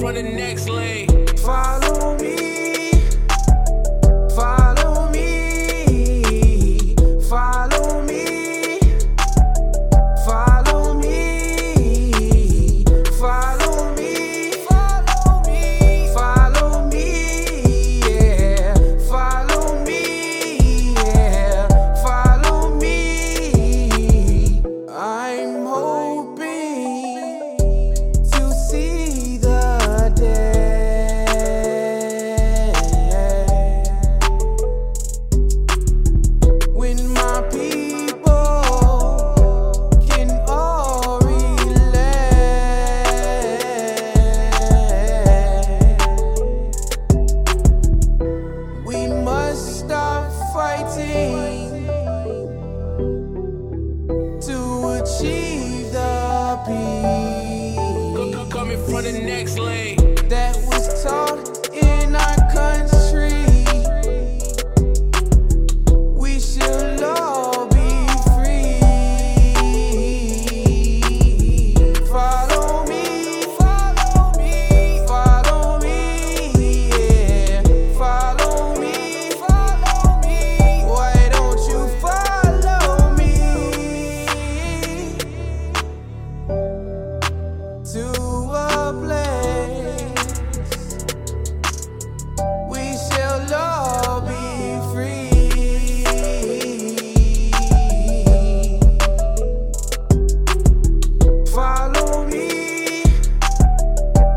from the next lane. achieve to a place we shall all be free. Follow me,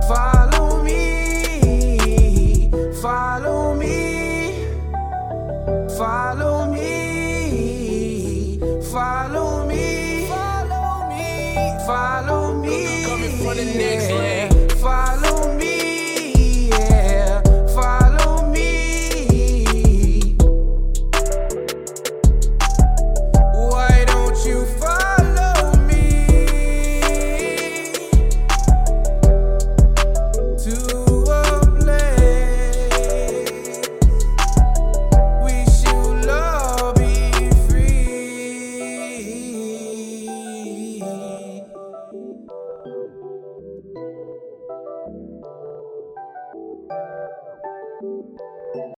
follow me, follow me, follow. Follow me. Coming for the next leg.